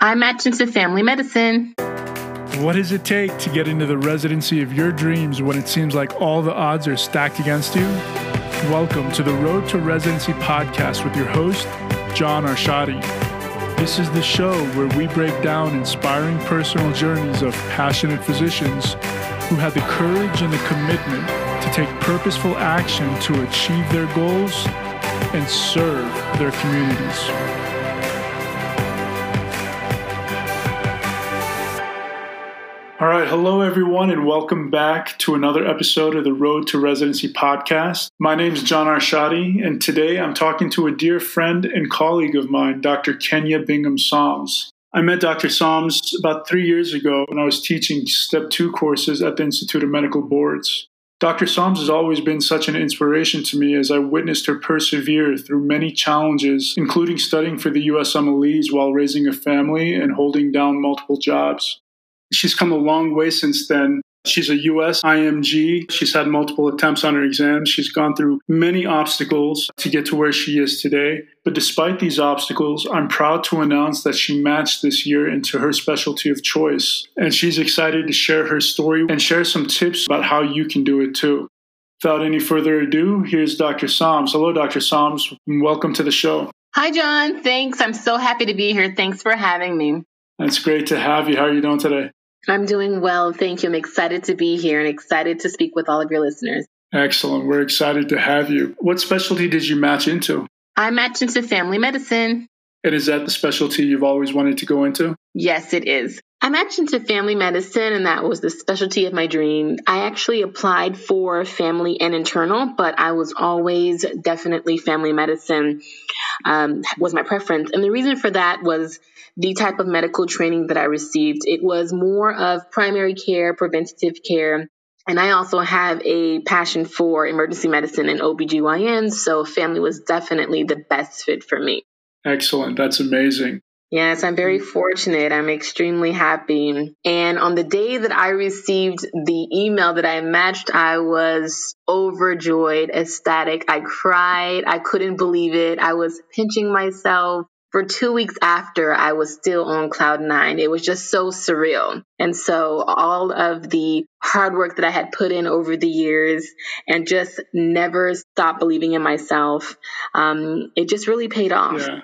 I matched into family medicine. What does it take to get into the residency of your dreams when it seems like all the odds are stacked against you? Welcome to the Road to Residency podcast with your host, John Arshadi. This is the show where we break down inspiring personal journeys of passionate physicians who had the courage and the commitment to take purposeful action to achieve their goals and serve their communities. All right, hello everyone, and welcome back to another episode of the Road to Residency podcast. My name is John Arshadi, and today I'm talking to a dear friend and colleague of mine, Dr. Kenya Bingham Psalms. I met Dr. Psalms about three years ago when I was teaching Step 2 courses at the Institute of Medical Boards. Dr. Psalms has always been such an inspiration to me as I witnessed her persevere through many challenges, including studying for the USMLEs while raising a family and holding down multiple jobs. She's come a long way since then. She's a US IMG. She's had multiple attempts on her exams. She's gone through many obstacles to get to where she is today. But despite these obstacles, I'm proud to announce that she matched this year into her specialty of choice. And she's excited to share her story and share some tips about how you can do it too. Without any further ado, here's Dr. Psalms. Hello, Dr. Psalms. Welcome to the show. Hi, John. Thanks. I'm so happy to be here. Thanks for having me. It's great to have you. How are you doing today? I'm doing well. Thank you. I'm excited to be here and excited to speak with all of your listeners. Excellent. We're excited to have you. What specialty did you match into? I matched into family medicine. And is that the specialty you've always wanted to go into? Yes, it is. I matched into family medicine, and that was the specialty of my dream. I actually applied for family and internal, but I was always definitely family medicine um, was my preference. And the reason for that was the type of medical training that I received. It was more of primary care, preventative care. And I also have a passion for emergency medicine and OBGYN, so family was definitely the best fit for me. Excellent. That's amazing. Yes, I'm very fortunate. I'm extremely happy. And on the day that I received the email that I matched, I was overjoyed, ecstatic. I cried. I couldn't believe it. I was pinching myself for two weeks after I was still on cloud nine. It was just so surreal. And so all of the hard work that I had put in over the years and just never stopped believing in myself, um, it just really paid off. Yeah.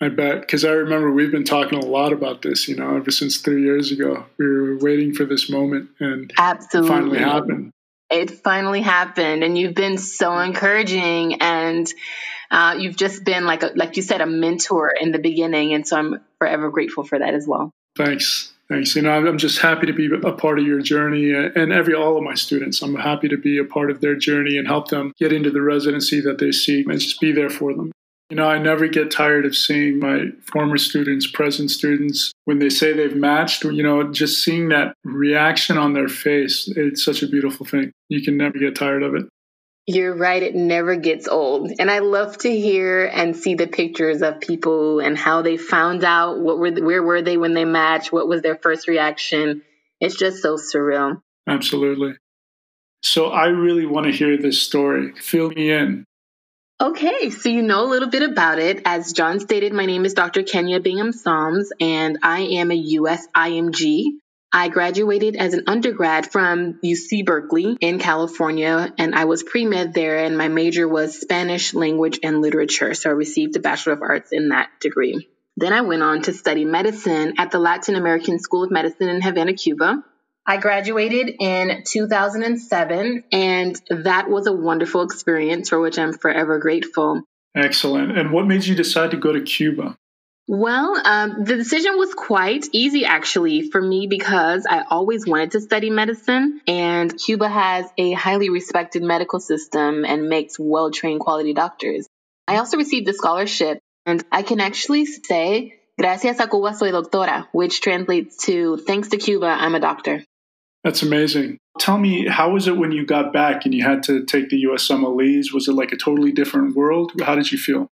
I bet because I remember we've been talking a lot about this, you know, ever since three years ago. We were waiting for this moment, and absolutely it finally happened. It finally happened, and you've been so encouraging, and uh, you've just been like a, like you said, a mentor in the beginning, and so I'm forever grateful for that as well. Thanks. Thanks. You know, I'm just happy to be a part of your journey and every all of my students. I'm happy to be a part of their journey and help them get into the residency that they seek and just be there for them. You know, I never get tired of seeing my former students, present students, when they say they've matched, you know, just seeing that reaction on their face. It's such a beautiful thing. You can never get tired of it. You're right. It never gets old. And I love to hear and see the pictures of people and how they found out what were, where were they when they matched? What was their first reaction? It's just so surreal. Absolutely. So I really want to hear this story. Fill me in. Okay, so you know a little bit about it. As John stated, my name is Dr. Kenya Bingham Psalms, and I am a US IMG. I graduated as an undergrad from UC Berkeley in California, and I was pre med there, and my major was Spanish language and literature. So I received a Bachelor of Arts in that degree. Then I went on to study medicine at the Latin American School of Medicine in Havana, Cuba. I graduated in 2007, and that was a wonderful experience for which I'm forever grateful. Excellent. And what made you decide to go to Cuba? Well, um, the decision was quite easy actually for me because I always wanted to study medicine, and Cuba has a highly respected medical system and makes well trained quality doctors. I also received a scholarship, and I can actually say, Gracias a Cuba soy doctora, which translates to thanks to Cuba, I'm a doctor. That's amazing. Tell me, how was it when you got back and you had to take the USMLEs? Was it like a totally different world? How did you feel?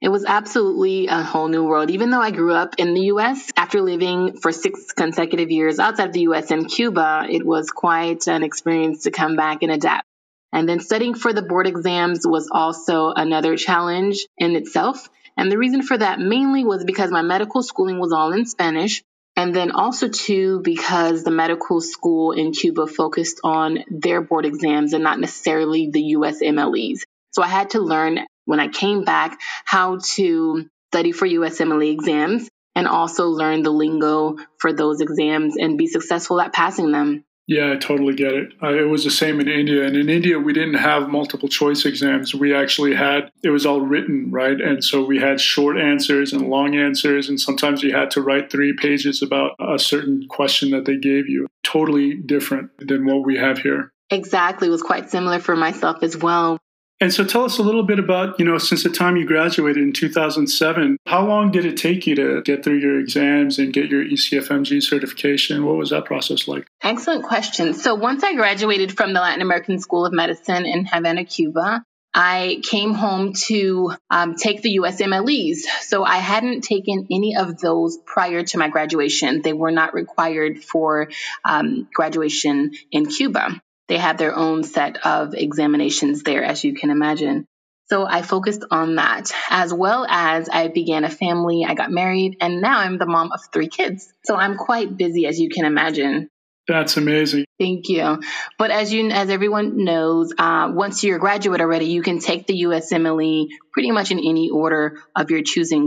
It was absolutely a whole new world. Even though I grew up in the US, after living for six consecutive years outside of the US and Cuba, it was quite an experience to come back and adapt. And then studying for the board exams was also another challenge in itself. And the reason for that mainly was because my medical schooling was all in Spanish. And then also, too, because the medical school in Cuba focused on their board exams and not necessarily the USMLEs. So I had to learn when I came back how to study for USMLE exams and also learn the lingo for those exams and be successful at passing them. Yeah, I totally get it. Uh, it was the same in India. And in India, we didn't have multiple choice exams. We actually had, it was all written, right? And so we had short answers and long answers. And sometimes you had to write three pages about a certain question that they gave you. Totally different than what we have here. Exactly. It was quite similar for myself as well. And so tell us a little bit about, you know, since the time you graduated in 2007, how long did it take you to get through your exams and get your ECFMG certification? What was that process like? Excellent question. So once I graduated from the Latin American School of Medicine in Havana, Cuba, I came home to um, take the USMLEs. So I hadn't taken any of those prior to my graduation. They were not required for um, graduation in Cuba. They had their own set of examinations there, as you can imagine. So I focused on that as well as I began a family. I got married and now I'm the mom of three kids. So I'm quite busy, as you can imagine. That's amazing. Thank you. But as you, as everyone knows, uh, once you're a graduate already, you can take the USMLE pretty much in any order of your choosing.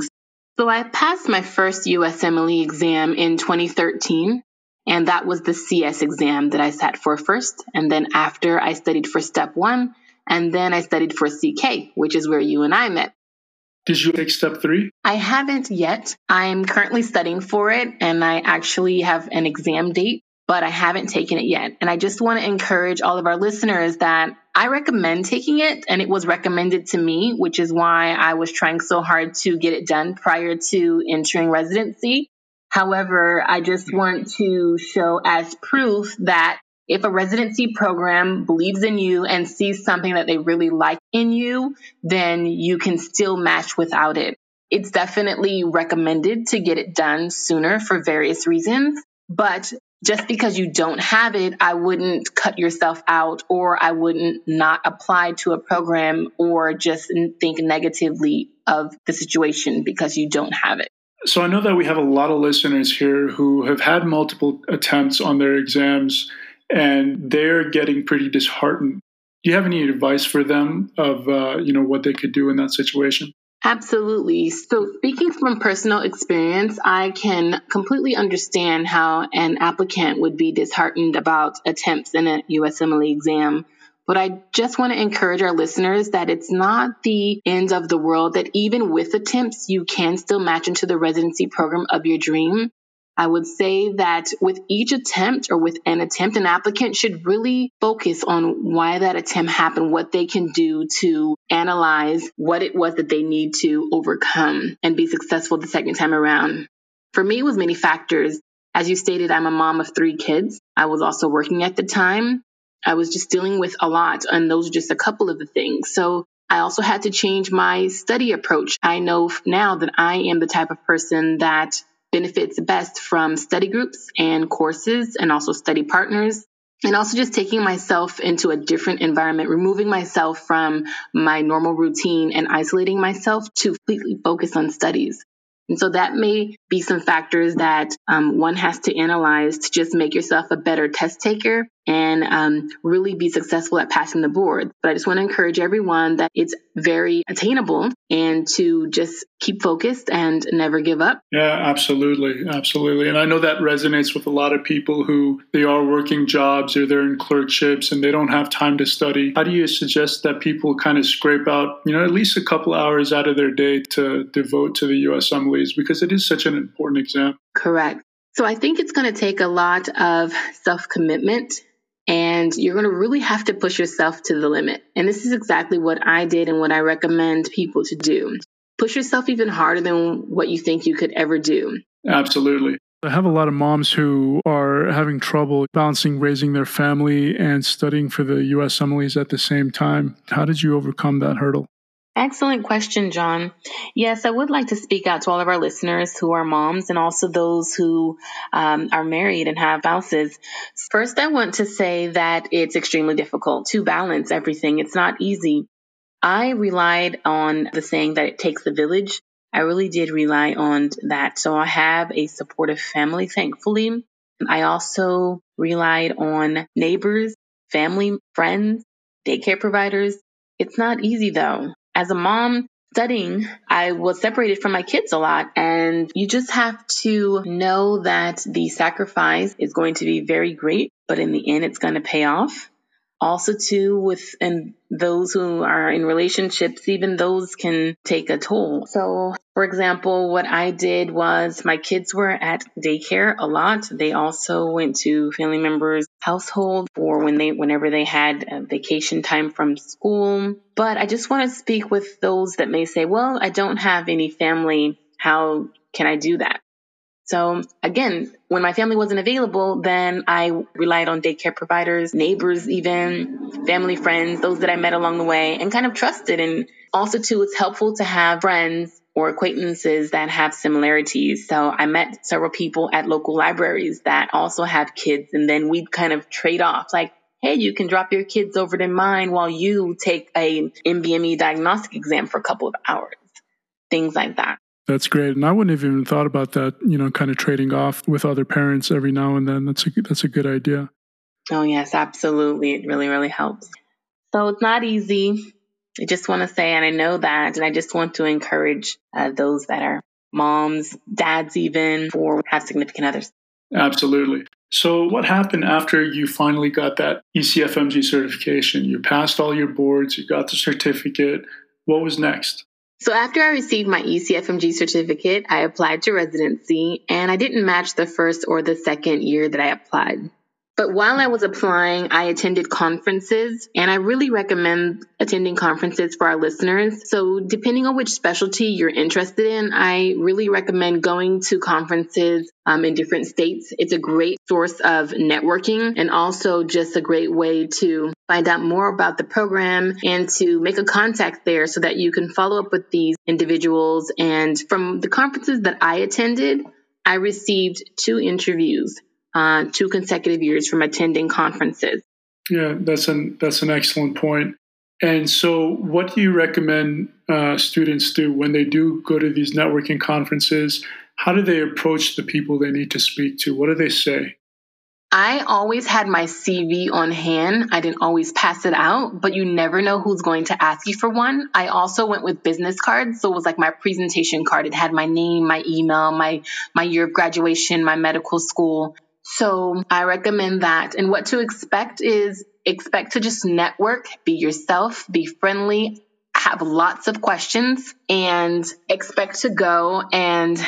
So I passed my first USMLE exam in 2013. And that was the CS exam that I sat for first. And then after I studied for step one, and then I studied for CK, which is where you and I met. Did you take step three? I haven't yet. I'm currently studying for it, and I actually have an exam date, but I haven't taken it yet. And I just want to encourage all of our listeners that I recommend taking it, and it was recommended to me, which is why I was trying so hard to get it done prior to entering residency. However, I just want to show as proof that if a residency program believes in you and sees something that they really like in you, then you can still match without it. It's definitely recommended to get it done sooner for various reasons, but just because you don't have it, I wouldn't cut yourself out or I wouldn't not apply to a program or just think negatively of the situation because you don't have it. So I know that we have a lot of listeners here who have had multiple attempts on their exams and they're getting pretty disheartened. Do you have any advice for them of uh, you know what they could do in that situation? Absolutely. So, speaking from personal experience, I can completely understand how an applicant would be disheartened about attempts in a USMLE exam but I just want to encourage our listeners that it's not the end of the world, that even with attempts, you can still match into the residency program of your dream. I would say that with each attempt or with an attempt, an applicant should really focus on why that attempt happened, what they can do to analyze what it was that they need to overcome and be successful the second time around. For me, it was many factors. As you stated, I'm a mom of three kids. I was also working at the time. I was just dealing with a lot, and those are just a couple of the things. So I also had to change my study approach. I know now that I am the type of person that benefits best from study groups and courses and also study partners. And also just taking myself into a different environment, removing myself from my normal routine and isolating myself to completely focus on studies. And so that may be some factors that um, one has to analyze to just make yourself a better test taker and um, really be successful at passing the board. But I just want to encourage everyone that it's very attainable and to just keep focused and never give up. Yeah, absolutely. Absolutely. And I know that resonates with a lot of people who they are working jobs or they're in clerkships and they don't have time to study. How do you suggest that people kind of scrape out, you know, at least a couple hours out of their day to devote to the USMLEs because it is such an important exam? Correct. So I think it's going to take a lot of self commitment and you're going to really have to push yourself to the limit. And this is exactly what I did and what I recommend people to do. Push yourself even harder than what you think you could ever do. Absolutely. I have a lot of moms who are having trouble balancing raising their family and studying for the US USMLEs at the same time. How did you overcome that hurdle? Excellent question, John. Yes, I would like to speak out to all of our listeners who are moms and also those who um, are married and have spouses. First, I want to say that it's extremely difficult to balance everything. It's not easy. I relied on the saying that it takes a village I really did rely on that. So I have a supportive family, thankfully. I also relied on neighbors, family, friends, daycare providers. It's not easy though. As a mom studying, I was separated from my kids a lot. And you just have to know that the sacrifice is going to be very great, but in the end, it's going to pay off also too with and those who are in relationships even those can take a toll. So for example what i did was my kids were at daycare a lot. They also went to family members household for when they whenever they had vacation time from school. But i just want to speak with those that may say well i don't have any family. How can i do that so again, when my family wasn't available, then I relied on daycare providers, neighbors, even family friends, those that I met along the way and kind of trusted. And also too, it's helpful to have friends or acquaintances that have similarities. So I met several people at local libraries that also have kids and then we'd kind of trade off like, Hey, you can drop your kids over to mine while you take a NBME diagnostic exam for a couple of hours. Things like that. That's great. And I wouldn't have even thought about that, you know, kind of trading off with other parents every now and then. That's a that's a good idea. Oh, yes, absolutely. It really really helps. So it's not easy. I just want to say and I know that and I just want to encourage uh, those that are moms, dads even or have significant others. Absolutely. So, what happened after you finally got that ECFMG certification? You passed all your boards, you got the certificate. What was next? So after I received my ECFMG certificate, I applied to residency and I didn't match the first or the second year that I applied. But while I was applying, I attended conferences, and I really recommend attending conferences for our listeners. So, depending on which specialty you're interested in, I really recommend going to conferences um, in different states. It's a great source of networking and also just a great way to find out more about the program and to make a contact there so that you can follow up with these individuals. And from the conferences that I attended, I received two interviews uh, two consecutive years from attending conferences. Yeah, that's an that's an excellent point. And so, what do you recommend uh, students do when they do go to these networking conferences? How do they approach the people they need to speak to? What do they say? I always had my CV on hand. I didn't always pass it out, but you never know who's going to ask you for one. I also went with business cards, so it was like my presentation card. It had my name, my email, my my year of graduation, my medical school, so I recommend that. And what to expect is expect to just network, be yourself, be friendly, have lots of questions, and expect to go and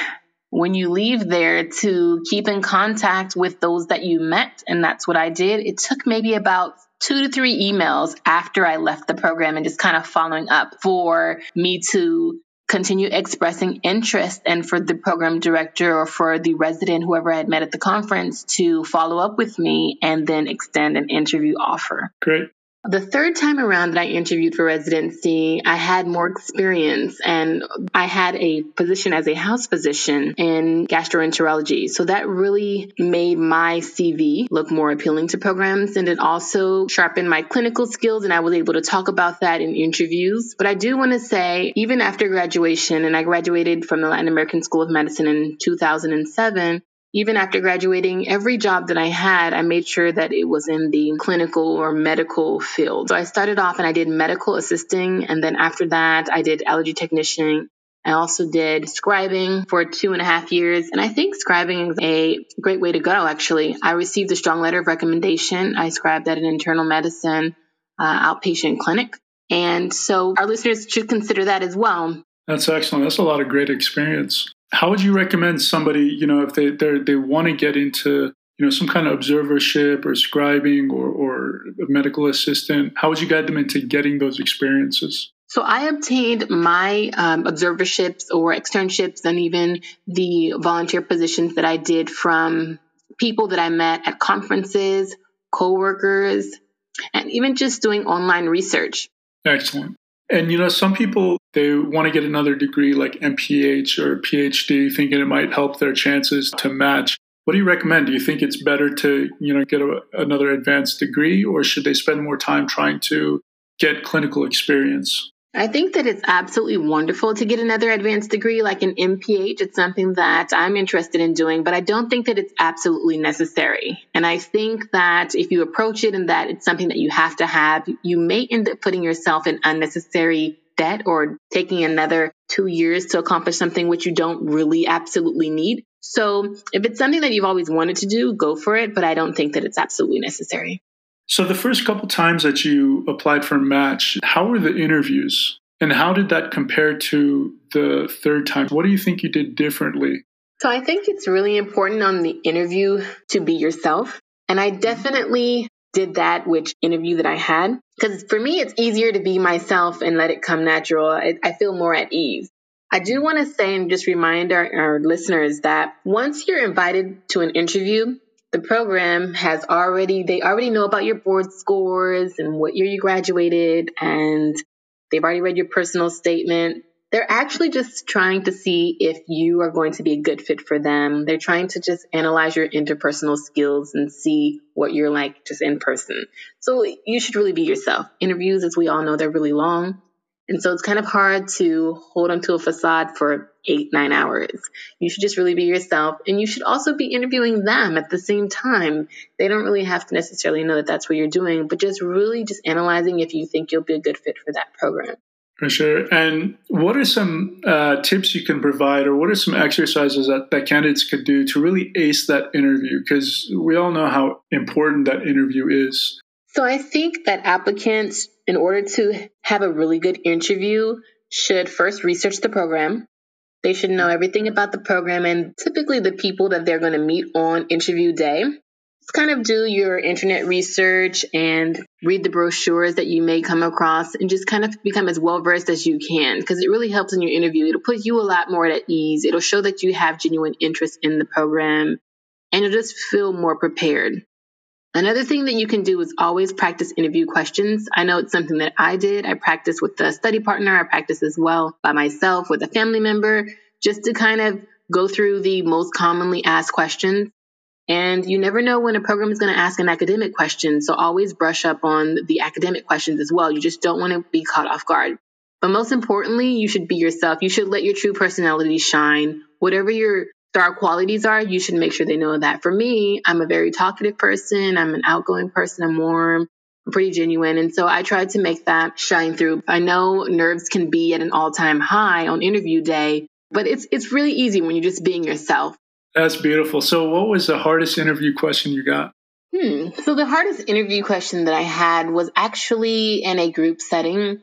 when you leave there to keep in contact with those that you met. And that's what I did. It took maybe about two to three emails after I left the program and just kind of following up for me to continue expressing interest and for the program director or for the resident, whoever I had met at the conference, to follow up with me and then extend an interview offer. Great. The third time around that I interviewed for residency, I had more experience and I had a position as a house physician in gastroenterology. So that really made my CV look more appealing to programs and it also sharpened my clinical skills and I was able to talk about that in interviews. But I do want to say, even after graduation, and I graduated from the Latin American School of Medicine in 2007, even after graduating, every job that I had, I made sure that it was in the clinical or medical field. So I started off and I did medical assisting. And then after that, I did allergy technician. I also did scribing for two and a half years. And I think scribing is a great way to go, actually. I received a strong letter of recommendation. I scribed at an internal medicine uh, outpatient clinic. And so our listeners should consider that as well. That's excellent. That's a lot of great experience. How would you recommend somebody, you know, if they they want to get into, you know, some kind of observership or scribing or, or a medical assistant? How would you guide them into getting those experiences? So I obtained my um, observerships or externships and even the volunteer positions that I did from people that I met at conferences, coworkers, and even just doing online research. Excellent. And you know, some people they want to get another degree like MPH or PhD, thinking it might help their chances to match. What do you recommend? Do you think it's better to you know get a, another advanced degree, or should they spend more time trying to get clinical experience? I think that it's absolutely wonderful to get another advanced degree like an MPH. It's something that I'm interested in doing, but I don't think that it's absolutely necessary. And I think that if you approach it and that it's something that you have to have, you may end up putting yourself in unnecessary debt or taking another two years to accomplish something which you don't really absolutely need. So if it's something that you've always wanted to do, go for it, but I don't think that it's absolutely necessary. So the first couple times that you applied for Match, how were the interviews? And how did that compare to the third time? What do you think you did differently? So I think it's really important on the interview to be yourself. And I mm-hmm. definitely did that which interview that I had. Because for me, it's easier to be myself and let it come natural. I, I feel more at ease. I do want to say and just remind our, our listeners that once you're invited to an interview, the program has already they already know about your board scores and what year you graduated and they've already read your personal statement they're actually just trying to see if you are going to be a good fit for them they're trying to just analyze your interpersonal skills and see what you're like just in person so you should really be yourself interviews as we all know they're really long and so it's kind of hard to hold onto a facade for eight, nine hours. You should just really be yourself. And you should also be interviewing them at the same time. They don't really have to necessarily know that that's what you're doing, but just really just analyzing if you think you'll be a good fit for that program. For sure. And what are some uh, tips you can provide, or what are some exercises that, that candidates could do to really ace that interview? Because we all know how important that interview is. So I think that applicants, in order to have a really good interview, should first research the program. They should know everything about the program and typically the people that they're going to meet on interview day. Kind of do your internet research and read the brochures that you may come across and just kind of become as well versed as you can because it really helps in your interview. It'll put you a lot more at ease. It'll show that you have genuine interest in the program and you'll just feel more prepared. Another thing that you can do is always practice interview questions. I know it's something that I did. I practiced with a study partner. I practiced as well by myself with a family member just to kind of go through the most commonly asked questions. And you never know when a program is going to ask an academic question. So always brush up on the academic questions as well. You just don't want to be caught off guard. But most importantly, you should be yourself. You should let your true personality shine. Whatever your star qualities are, you should make sure they know that. For me, I'm a very talkative person. I'm an outgoing person. I'm warm. I'm pretty genuine. And so I try to make that shine through. I know nerves can be at an all time high on interview day, but it's, it's really easy when you're just being yourself. That's beautiful. So what was the hardest interview question you got? Hmm. So the hardest interview question that I had was actually in a group setting.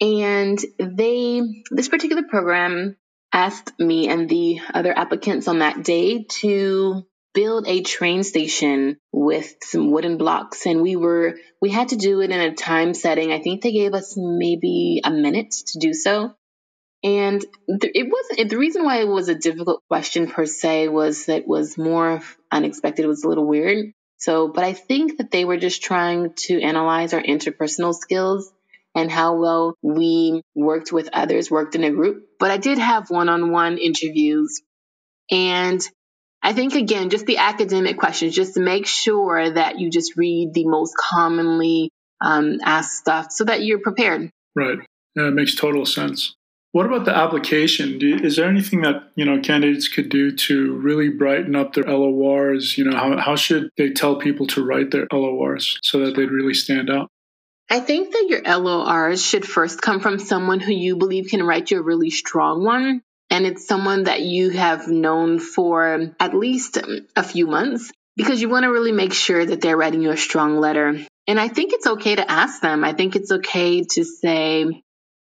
And they, this particular program asked me and the other applicants on that day to build a train station with some wooden blocks and we were we had to do it in a time setting i think they gave us maybe a minute to do so and it wasn't the reason why it was a difficult question per se was that it was more unexpected it was a little weird so but i think that they were just trying to analyze our interpersonal skills and how well we worked with others, worked in a group. But I did have one on one interviews. And I think, again, just the academic questions, just to make sure that you just read the most commonly um, asked stuff so that you're prepared. Right. Yeah, it makes total sense. What about the application? You, is there anything that you know candidates could do to really brighten up their LORs? You know, how, how should they tell people to write their LORs so that they'd really stand out? I think that your LORs should first come from someone who you believe can write you a really strong one. And it's someone that you have known for at least a few months because you want to really make sure that they're writing you a strong letter. And I think it's okay to ask them. I think it's okay to say,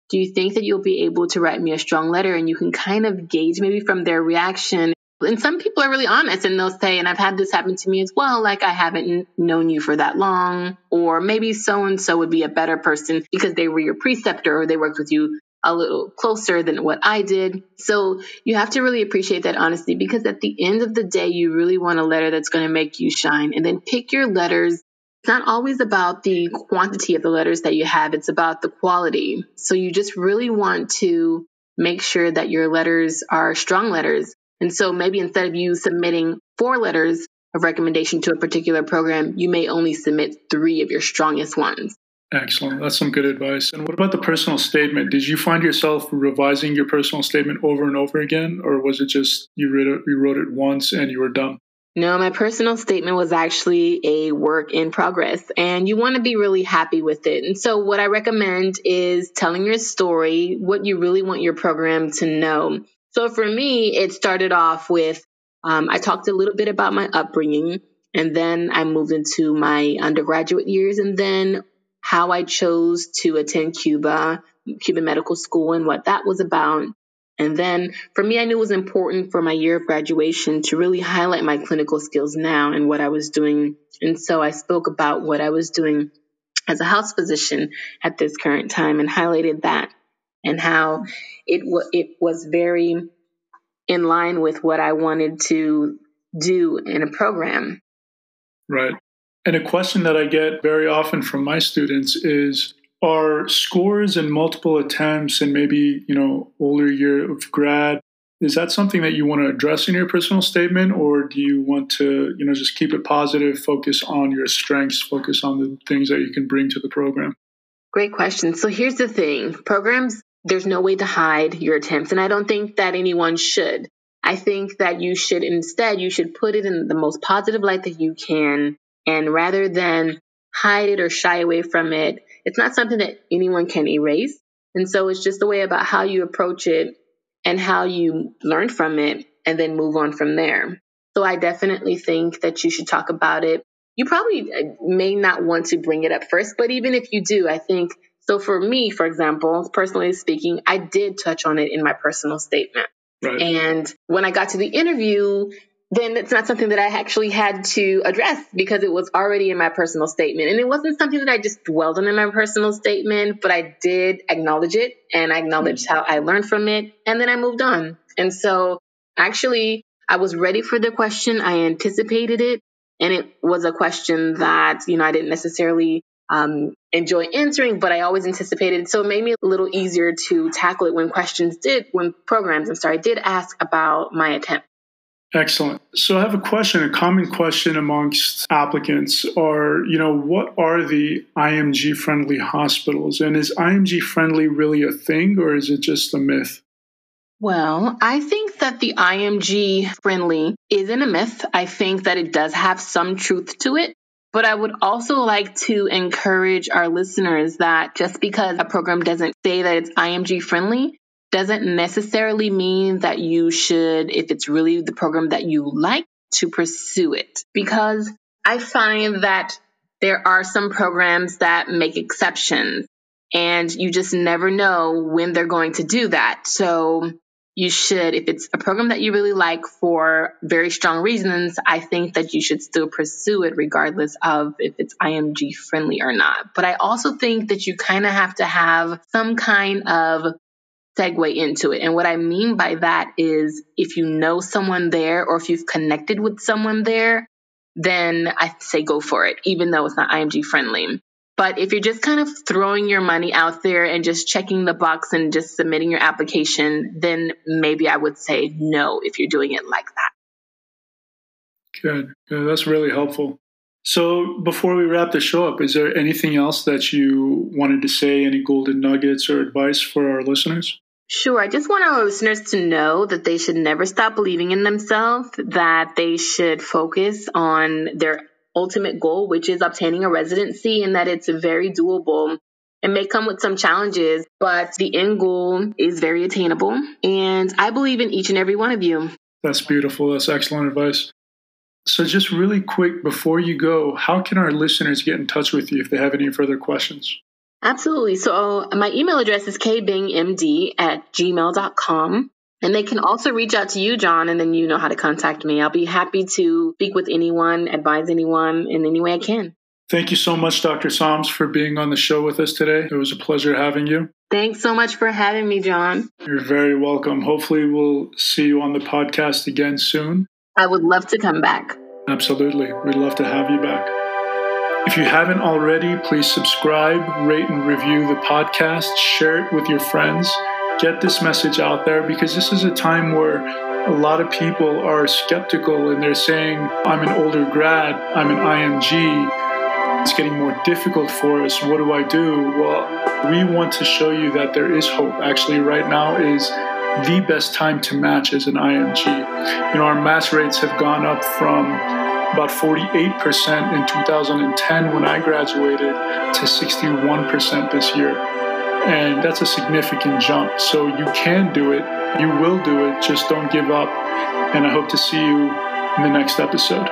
do you think that you'll be able to write me a strong letter? And you can kind of gauge maybe from their reaction and some people are really honest and they'll say, and I've had this happen to me as well, like I haven't known you for that long, or maybe so and so would be a better person because they were your preceptor or they worked with you a little closer than what I did. So you have to really appreciate that honesty because at the end of the day, you really want a letter that's going to make you shine. And then pick your letters. It's not always about the quantity of the letters that you have, it's about the quality. So you just really want to make sure that your letters are strong letters and so maybe instead of you submitting four letters of recommendation to a particular program, you may only submit three of your strongest ones. Excellent. That's some good advice. And what about the personal statement? Did you find yourself revising your personal statement over and over again, or was it just you wrote it, you wrote it once and you were done? No, my personal statement was actually a work in progress, and you want to be really happy with it. And so, what I recommend is telling your story, what you really want your program to know. So, for me, it started off with um, I talked a little bit about my upbringing, and then I moved into my undergraduate years, and then how I chose to attend Cuba, Cuban medical school, and what that was about. And then for me, I knew it was important for my year of graduation to really highlight my clinical skills now and what I was doing. And so I spoke about what I was doing as a house physician at this current time and highlighted that and how it, w- it was very in line with what I wanted to do in a program. Right. And a question that I get very often from my students is are scores and multiple attempts and maybe you know older year of grad is that something that you want to address in your personal statement or do you want to you know just keep it positive focus on your strengths focus on the things that you can bring to the program? Great question. So here's the thing. Programs there's no way to hide your attempts and i don't think that anyone should. I think that you should instead you should put it in the most positive light that you can and rather than hide it or shy away from it it's not something that anyone can erase. And so it's just a way about how you approach it and how you learn from it and then move on from there. So I definitely think that you should talk about it. You probably uh, may not want to bring it up first, but even if you do, I think so. For me, for example, personally speaking, I did touch on it in my personal statement. Right. And when I got to the interview, then it's not something that I actually had to address because it was already in my personal statement. And it wasn't something that I just dwelled on in my personal statement, but I did acknowledge it and I acknowledged how I learned from it. And then I moved on. And so actually, I was ready for the question. I anticipated it. And it was a question that, you know, I didn't necessarily um, enjoy answering, but I always anticipated. So it made me a little easier to tackle it when questions did, when programs, I'm sorry, did ask about my attempt. Excellent. So I have a question, a common question amongst applicants are, you know, what are the IMG friendly hospitals? And is IMG friendly really a thing or is it just a myth? Well, I think that the IMG friendly isn't a myth. I think that it does have some truth to it. But I would also like to encourage our listeners that just because a program doesn't say that it's IMG friendly doesn't necessarily mean that you should, if it's really the program that you like, to pursue it. Because I find that there are some programs that make exceptions and you just never know when they're going to do that. So you should, if it's a program that you really like for very strong reasons, I think that you should still pursue it regardless of if it's IMG friendly or not. But I also think that you kind of have to have some kind of segue into it. And what I mean by that is if you know someone there or if you've connected with someone there, then I say go for it, even though it's not IMG friendly. But if you're just kind of throwing your money out there and just checking the box and just submitting your application, then maybe I would say no if you're doing it like that. Good. Good. That's really helpful. So before we wrap the show up, is there anything else that you wanted to say, any golden nuggets or advice for our listeners? Sure. I just want our listeners to know that they should never stop believing in themselves, that they should focus on their ultimate goal, which is obtaining a residency, and that it's very doable. It may come with some challenges, but the end goal is very attainable. And I believe in each and every one of you. That's beautiful. That's excellent advice. So, just really quick before you go, how can our listeners get in touch with you if they have any further questions? Absolutely. So uh, my email address is kbingmd at gmail.com. And they can also reach out to you, John, and then you know how to contact me. I'll be happy to speak with anyone, advise anyone in any way I can. Thank you so much, Dr. Psalms, for being on the show with us today. It was a pleasure having you. Thanks so much for having me, John. You're very welcome. Hopefully, we'll see you on the podcast again soon. I would love to come back. Absolutely. We'd love to have you back. If you haven't already, please subscribe, rate, and review the podcast, share it with your friends, get this message out there because this is a time where a lot of people are skeptical and they're saying, I'm an older grad, I'm an IMG, it's getting more difficult for us. What do I do? Well, we want to show you that there is hope. Actually, right now is the best time to match as an IMG. You know, our match rates have gone up from about 48% in 2010 when I graduated to 61% this year. And that's a significant jump. So you can do it. You will do it. Just don't give up. And I hope to see you in the next episode.